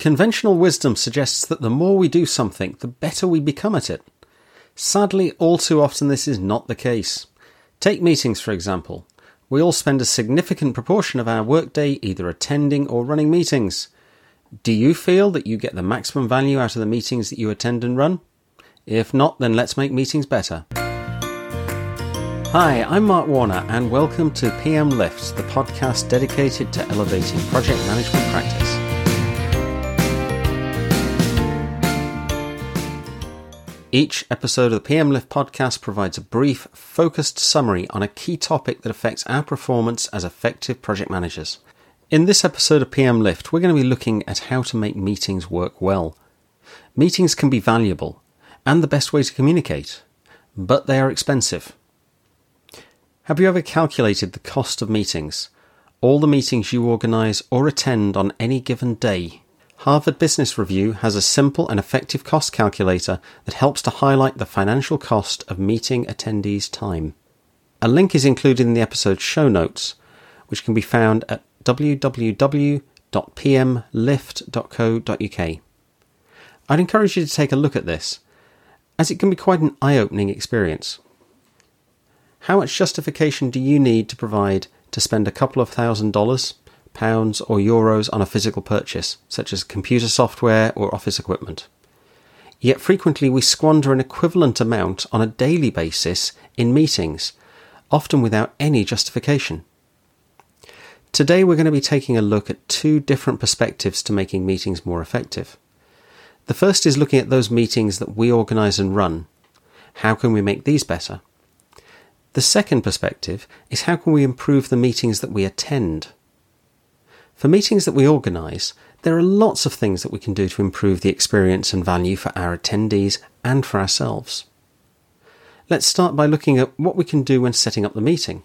Conventional wisdom suggests that the more we do something, the better we become at it. Sadly, all too often this is not the case. Take meetings, for example. We all spend a significant proportion of our workday either attending or running meetings. Do you feel that you get the maximum value out of the meetings that you attend and run? If not, then let's make meetings better. Hi, I'm Mark Warner, and welcome to PM Lift, the podcast dedicated to elevating project management practice. Each episode of the PM Lift podcast provides a brief, focused summary on a key topic that affects our performance as effective project managers. In this episode of PM Lift, we're going to be looking at how to make meetings work well. Meetings can be valuable and the best way to communicate, but they are expensive. Have you ever calculated the cost of meetings? All the meetings you organise or attend on any given day Harvard Business Review has a simple and effective cost calculator that helps to highlight the financial cost of meeting attendees' time. A link is included in the episode's show notes, which can be found at www.pmlift.co.uk. I'd encourage you to take a look at this, as it can be quite an eye opening experience. How much justification do you need to provide to spend a couple of thousand dollars pounds, or euros on a physical purchase, such as computer software or office equipment. Yet frequently we squander an equivalent amount on a daily basis in meetings, often without any justification. Today we're going to be taking a look at two different perspectives to making meetings more effective. The first is looking at those meetings that we organise and run. How can we make these better? The second perspective is how can we improve the meetings that we attend? For meetings that we organise, there are lots of things that we can do to improve the experience and value for our attendees and for ourselves. Let's start by looking at what we can do when setting up the meeting.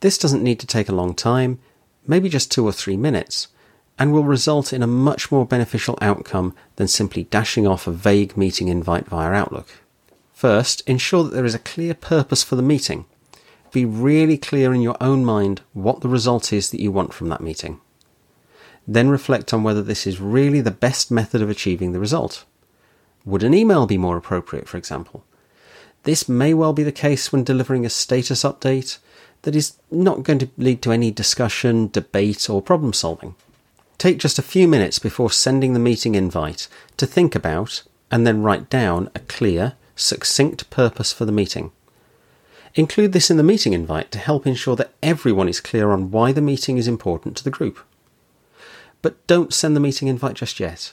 This doesn't need to take a long time, maybe just two or three minutes, and will result in a much more beneficial outcome than simply dashing off a vague meeting invite via Outlook. First, ensure that there is a clear purpose for the meeting be really clear in your own mind what the result is that you want from that meeting. Then reflect on whether this is really the best method of achieving the result. Would an email be more appropriate, for example? This may well be the case when delivering a status update that is not going to lead to any discussion, debate, or problem solving. Take just a few minutes before sending the meeting invite to think about and then write down a clear, succinct purpose for the meeting. Include this in the meeting invite to help ensure that everyone is clear on why the meeting is important to the group. But don't send the meeting invite just yet.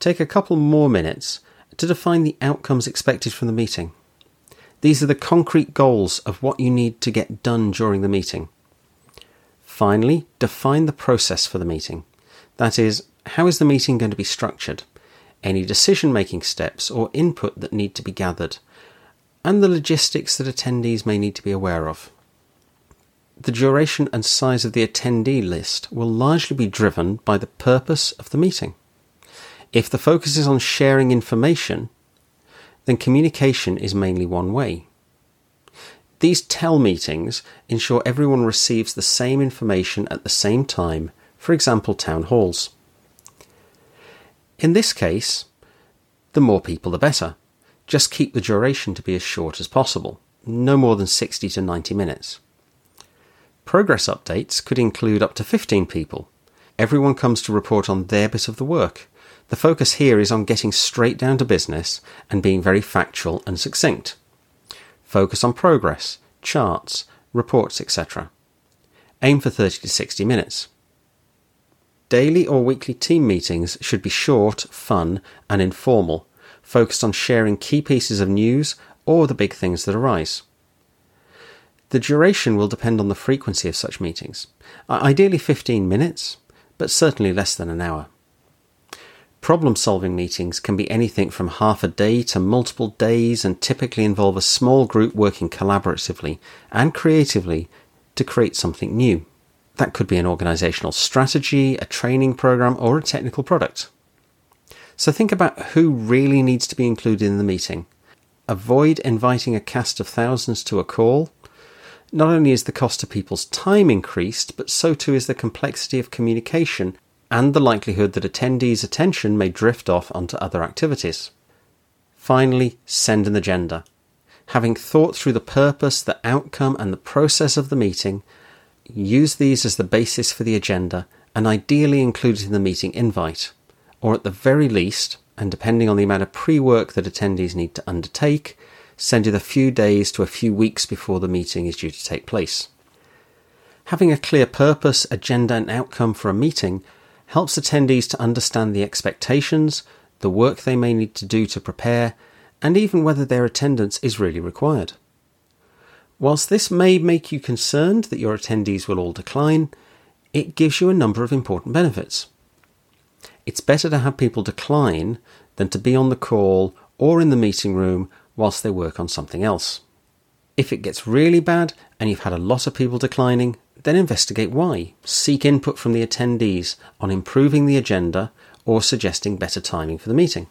Take a couple more minutes to define the outcomes expected from the meeting. These are the concrete goals of what you need to get done during the meeting. Finally, define the process for the meeting. That is, how is the meeting going to be structured? Any decision making steps or input that need to be gathered? And the logistics that attendees may need to be aware of. The duration and size of the attendee list will largely be driven by the purpose of the meeting. If the focus is on sharing information, then communication is mainly one way. These tell meetings ensure everyone receives the same information at the same time, for example, town halls. In this case, the more people the better. Just keep the duration to be as short as possible, no more than 60 to 90 minutes. Progress updates could include up to 15 people. Everyone comes to report on their bit of the work. The focus here is on getting straight down to business and being very factual and succinct. Focus on progress, charts, reports, etc. Aim for 30 to 60 minutes. Daily or weekly team meetings should be short, fun, and informal focused on sharing key pieces of news or the big things that arise. The duration will depend on the frequency of such meetings, ideally 15 minutes, but certainly less than an hour. Problem solving meetings can be anything from half a day to multiple days and typically involve a small group working collaboratively and creatively to create something new. That could be an organizational strategy, a training program, or a technical product. So think about who really needs to be included in the meeting. Avoid inviting a cast of thousands to a call. Not only is the cost of people's time increased, but so too is the complexity of communication and the likelihood that attendees' attention may drift off onto other activities. Finally, send an agenda. Having thought through the purpose, the outcome, and the process of the meeting, use these as the basis for the agenda and ideally include it in the meeting invite, or at the very least, and depending on the amount of pre work that attendees need to undertake, send it a few days to a few weeks before the meeting is due to take place. Having a clear purpose, agenda, and outcome for a meeting helps attendees to understand the expectations, the work they may need to do to prepare, and even whether their attendance is really required. Whilst this may make you concerned that your attendees will all decline, it gives you a number of important benefits. It's better to have people decline than to be on the call or in the meeting room whilst they work on something else. If it gets really bad and you've had a lot of people declining, then investigate why. Seek input from the attendees on improving the agenda or suggesting better timing for the meeting.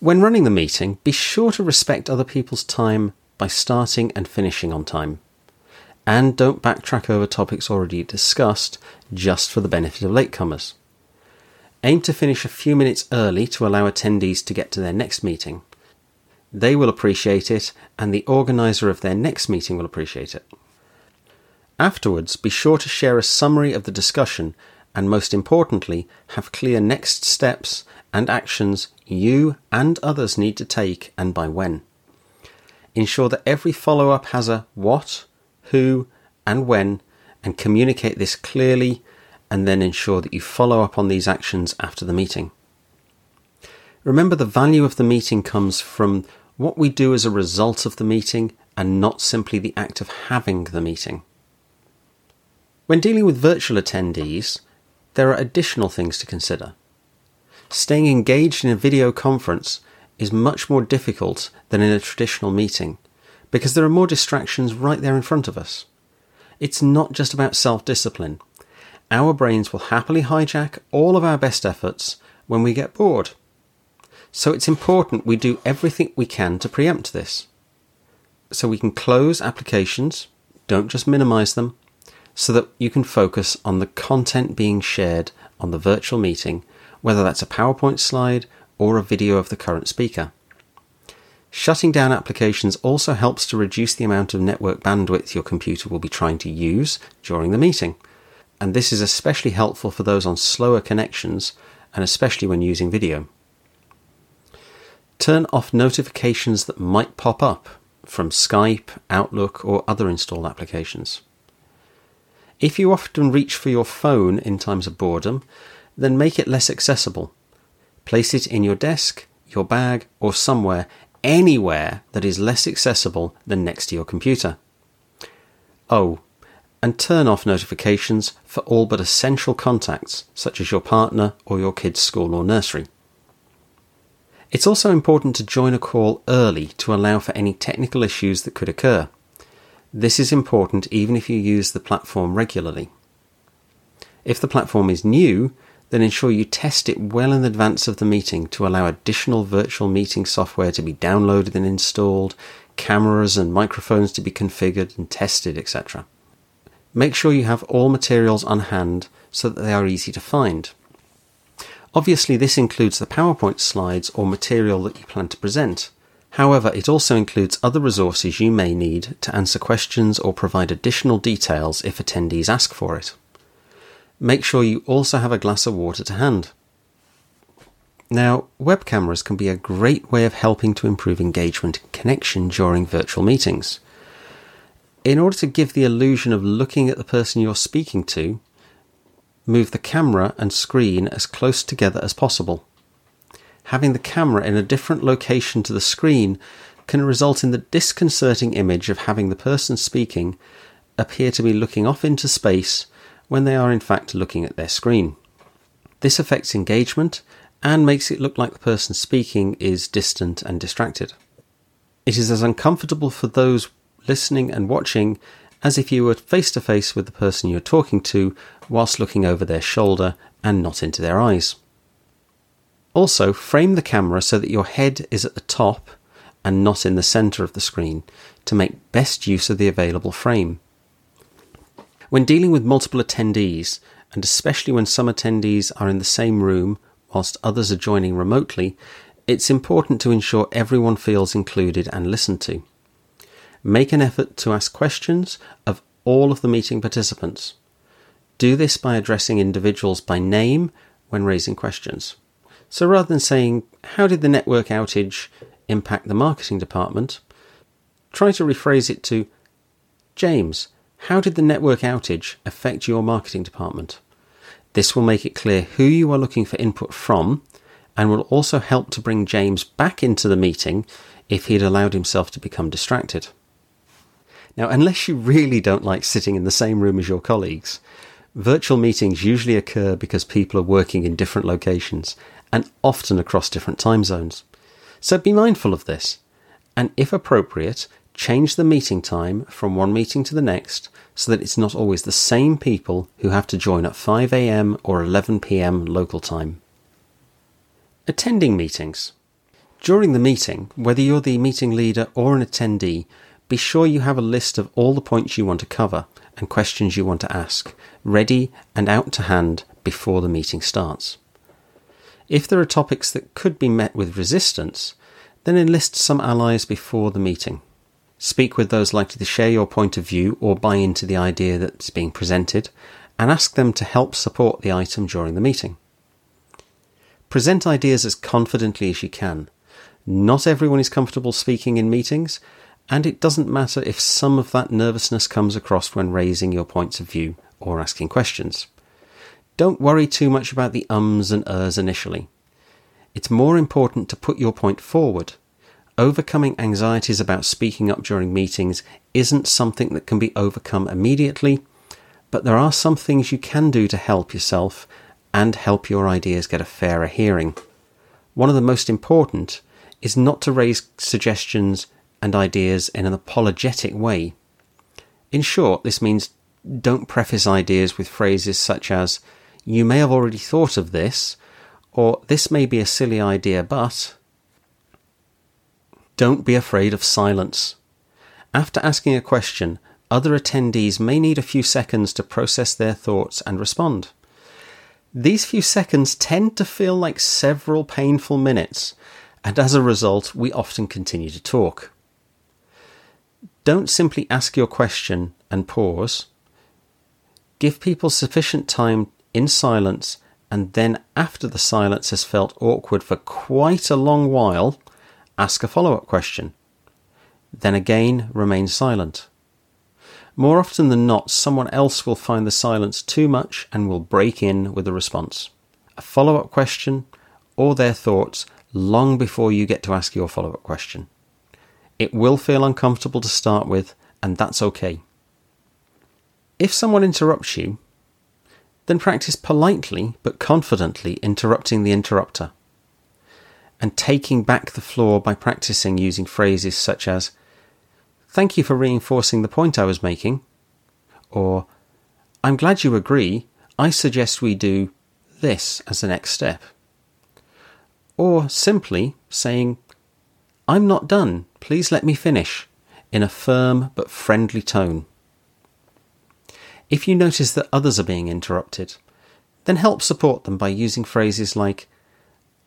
When running the meeting, be sure to respect other people's time by starting and finishing on time. And don't backtrack over topics already discussed just for the benefit of latecomers. Aim to finish a few minutes early to allow attendees to get to their next meeting. They will appreciate it, and the organiser of their next meeting will appreciate it. Afterwards, be sure to share a summary of the discussion and, most importantly, have clear next steps and actions you and others need to take and by when. Ensure that every follow up has a what, who, and when, and communicate this clearly, and then ensure that you follow up on these actions after the meeting. Remember, the value of the meeting comes from what we do as a result of the meeting and not simply the act of having the meeting. When dealing with virtual attendees, there are additional things to consider. Staying engaged in a video conference is much more difficult than in a traditional meeting because there are more distractions right there in front of us. It's not just about self discipline. Our brains will happily hijack all of our best efforts when we get bored. So it's important we do everything we can to preempt this. So we can close applications, don't just minimize them, so that you can focus on the content being shared on the virtual meeting, whether that's a PowerPoint slide or a video of the current speaker. Shutting down applications also helps to reduce the amount of network bandwidth your computer will be trying to use during the meeting. And this is especially helpful for those on slower connections and especially when using video. Turn off notifications that might pop up from Skype, Outlook, or other installed applications. If you often reach for your phone in times of boredom, then make it less accessible Place it in your desk, your bag, or somewhere, anywhere that is less accessible than next to your computer. Oh, and turn off notifications for all but essential contacts, such as your partner or your kid's school or nursery. It's also important to join a call early to allow for any technical issues that could occur. This is important even if you use the platform regularly. If the platform is new, then ensure you test it well in advance of the meeting to allow additional virtual meeting software to be downloaded and installed, cameras and microphones to be configured and tested, etc. Make sure you have all materials on hand so that they are easy to find. Obviously, this includes the PowerPoint slides or material that you plan to present. However, it also includes other resources you may need to answer questions or provide additional details if attendees ask for it make sure you also have a glass of water to hand. Now, web cameras can be a great way of helping to improve engagement and connection during virtual meetings. In order to give the illusion of looking at the person you're speaking to, move the camera and screen as close together as possible. Having the camera in a different location to the screen can result in the disconcerting image of having the person speaking appear to be looking off into space when they are in fact looking at their screen. This affects engagement and makes it look like the person speaking is distant and distracted. It is as uncomfortable for those listening and watching as if you were face to face with the person you're talking to whilst looking over their shoulder and not into their eyes. Also, frame the camera so that your head is at the top and not in the centre of the screen to make best use of the available frame. When dealing with multiple attendees, and especially when some attendees are in the same room whilst others are joining remotely, it's important to ensure everyone feels included and listened to. Make an effort to ask questions of all of the meeting participants. Do this by addressing individuals by name when raising questions. So rather than saying, How did the network outage impact the marketing department? try to rephrase it to, James, how did the network outage affect your marketing department? This will make it clear who you are looking for input from and will also help to bring James back into the meeting if he had allowed himself to become distracted. Now, unless you really don't like sitting in the same room as your colleagues, virtual meetings usually occur because people are working in different locations and often across different time zones. So be mindful of this, and if appropriate, change the meeting time from one meeting to the next so that it's not always the same people who have to join at 5am or 11pm local time. Attending meetings. During the meeting, whether you're the meeting leader or an attendee, be sure you have a list of all the points you want to cover and questions you want to ask, ready and out to hand before the meeting starts. If there are topics that could be met with resistance, then enlist some allies before the meeting. Speak with those likely to share your point of view or buy into the idea that's being presented, and ask them to help support the item during the meeting. Present ideas as confidently as you can. Not everyone is comfortable speaking in meetings, and it doesn't matter if some of that nervousness comes across when raising your points of view or asking questions. Don't worry too much about the ums and ers initially. It's more important to put your point forward overcoming anxieties about speaking up during meetings isn't something that can be overcome immediately, but there are some things you can do to help yourself and help your ideas get a fairer hearing. One of the most important is not to raise suggestions and ideas in an apologetic way. In short, this means don't preface ideas with phrases such as, you may have already thought of this, or this may be a silly idea, but don't be afraid of silence. After asking a question, other attendees may need a few seconds to process their thoughts and respond. These few seconds tend to feel like several painful minutes, and as a result, we often continue to talk. Don't simply ask your question and pause. Give people sufficient time in silence, and then, after the silence has felt awkward for quite a long while, ask a follow up question. Then again, remain silent. More often than not, someone else will find the silence too much and will break in with a response. A follow up question or their thoughts long before you get to ask your follow up question. It will feel uncomfortable to start with, and that's okay. If someone interrupts you, then practice politely but confidently interrupting the interrupter and taking back the floor by practicing using phrases such as, Thank you for reinforcing the point I was making, or I'm glad you agree, I suggest we do this as the next step. Or simply saying, I'm not done, please let me finish, in a firm but friendly tone. If you notice that others are being interrupted, then help support them by using phrases like,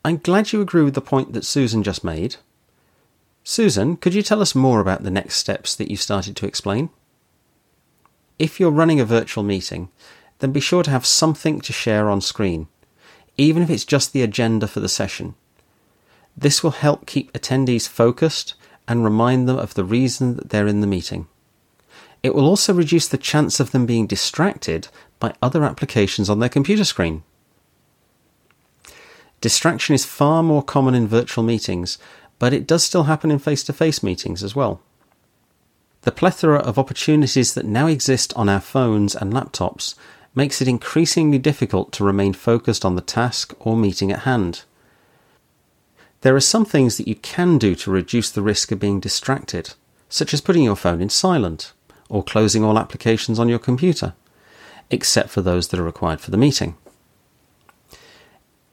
I'm glad you agree with the point that Susan just made. Susan, could you tell us more about the next steps that you started to explain? If you're running a virtual meeting, then be sure to have something to share on screen, even if it's just the agenda for the session. This will help keep attendees focused and remind them of the reason that they're in the meeting. It will also reduce the chance of them being distracted by other applications on their computer screen. Distraction is far more common in virtual meetings, but it does still happen in face to face meetings as well. The plethora of opportunities that now exist on our phones and laptops makes it increasingly difficult to remain focused on the task or meeting at hand. There are some things that you can do to reduce the risk of being distracted, such as putting your phone in silent or closing all applications on your computer, except for those that are required for the meeting.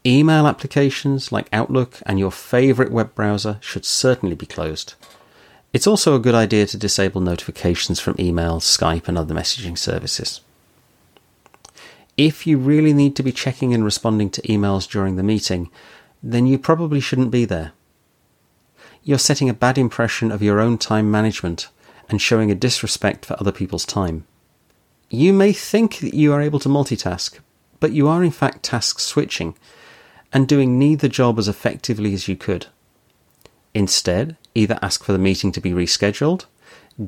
Email applications like Outlook and your favorite web browser should certainly be closed. It's also a good idea to disable notifications from email, Skype, and other messaging services. If you really need to be checking and responding to emails during the meeting, then you probably shouldn't be there. You're setting a bad impression of your own time management and showing a disrespect for other people's time. You may think that you are able to multitask, but you are in fact task switching and doing neither job as effectively as you could. Instead, either ask for the meeting to be rescheduled,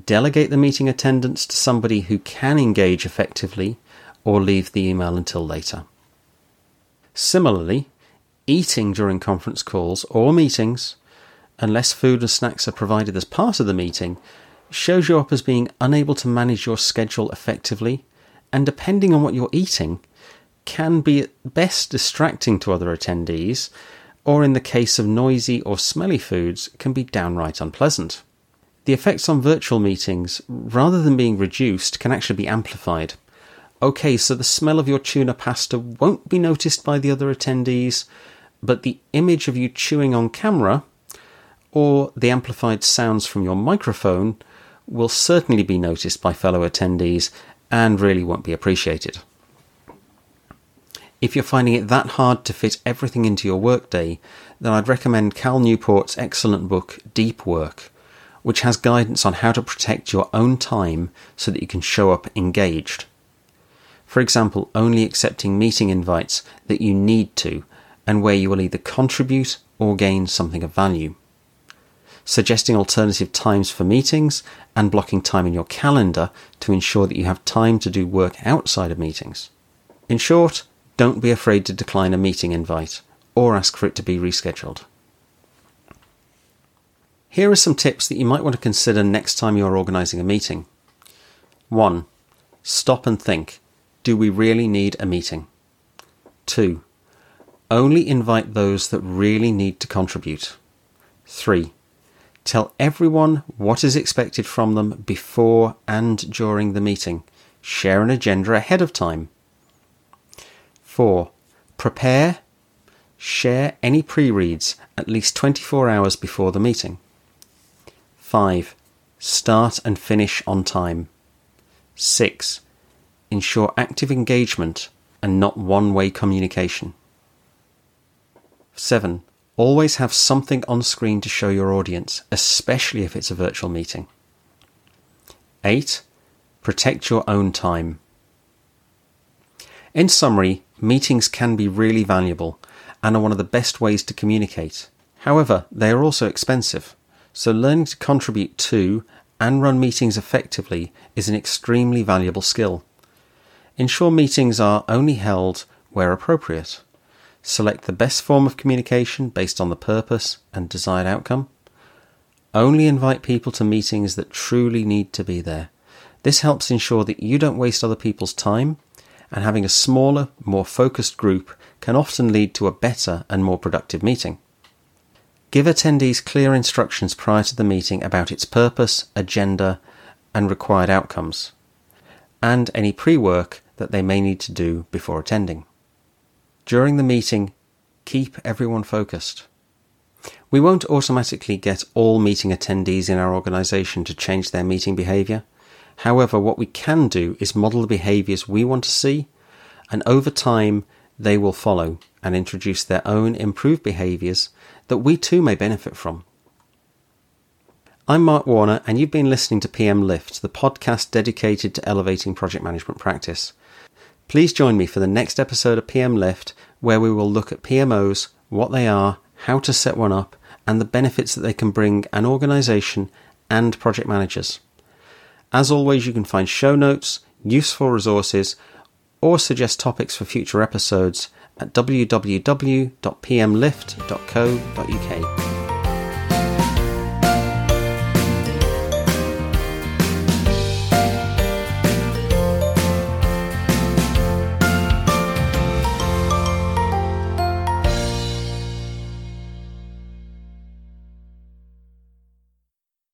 delegate the meeting attendance to somebody who can engage effectively, or leave the email until later. Similarly, eating during conference calls or meetings, unless food and snacks are provided as part of the meeting, shows you up as being unable to manage your schedule effectively, and depending on what you're eating, can be at best distracting to other attendees, or in the case of noisy or smelly foods, can be downright unpleasant. The effects on virtual meetings, rather than being reduced, can actually be amplified. Okay, so the smell of your tuna pasta won't be noticed by the other attendees, but the image of you chewing on camera, or the amplified sounds from your microphone, will certainly be noticed by fellow attendees and really won't be appreciated. If you're finding it that hard to fit everything into your workday, then I'd recommend Cal Newport's excellent book, Deep Work, which has guidance on how to protect your own time so that you can show up engaged. For example, only accepting meeting invites that you need to and where you will either contribute or gain something of value. Suggesting alternative times for meetings and blocking time in your calendar to ensure that you have time to do work outside of meetings. In short, don't be afraid to decline a meeting invite or ask for it to be rescheduled. Here are some tips that you might want to consider next time you're organising a meeting. 1. Stop and think. Do we really need a meeting? 2. Only invite those that really need to contribute. 3. Tell everyone what is expected from them before and during the meeting. Share an agenda ahead of time. 4. Prepare, share any pre reads at least 24 hours before the meeting. 5. Start and finish on time. 6. Ensure active engagement and not one way communication. 7. Always have something on screen to show your audience, especially if it's a virtual meeting. 8. Protect your own time. In summary, meetings can be really valuable and are one of the best ways to communicate. However, they are also expensive, so learning to contribute to and run meetings effectively is an extremely valuable skill. Ensure meetings are only held where appropriate. Select the best form of communication based on the purpose and desired outcome. Only invite people to meetings that truly need to be there. This helps ensure that you don't waste other people's time and having a smaller, more focused group can often lead to a better and more productive meeting. Give attendees clear instructions prior to the meeting about its purpose, agenda, and required outcomes, and any pre work that they may need to do before attending. During the meeting, keep everyone focused. We won't automatically get all meeting attendees in our organisation to change their meeting behaviour, However, what we can do is model the behaviors we want to see, and over time, they will follow and introduce their own improved behaviors that we too may benefit from. I'm Mark Warner, and you've been listening to PM Lift, the podcast dedicated to elevating project management practice. Please join me for the next episode of PM Lift, where we will look at PMOs, what they are, how to set one up, and the benefits that they can bring an organisation and project managers. As always, you can find show notes, useful resources, or suggest topics for future episodes at www.pmlift.co.uk.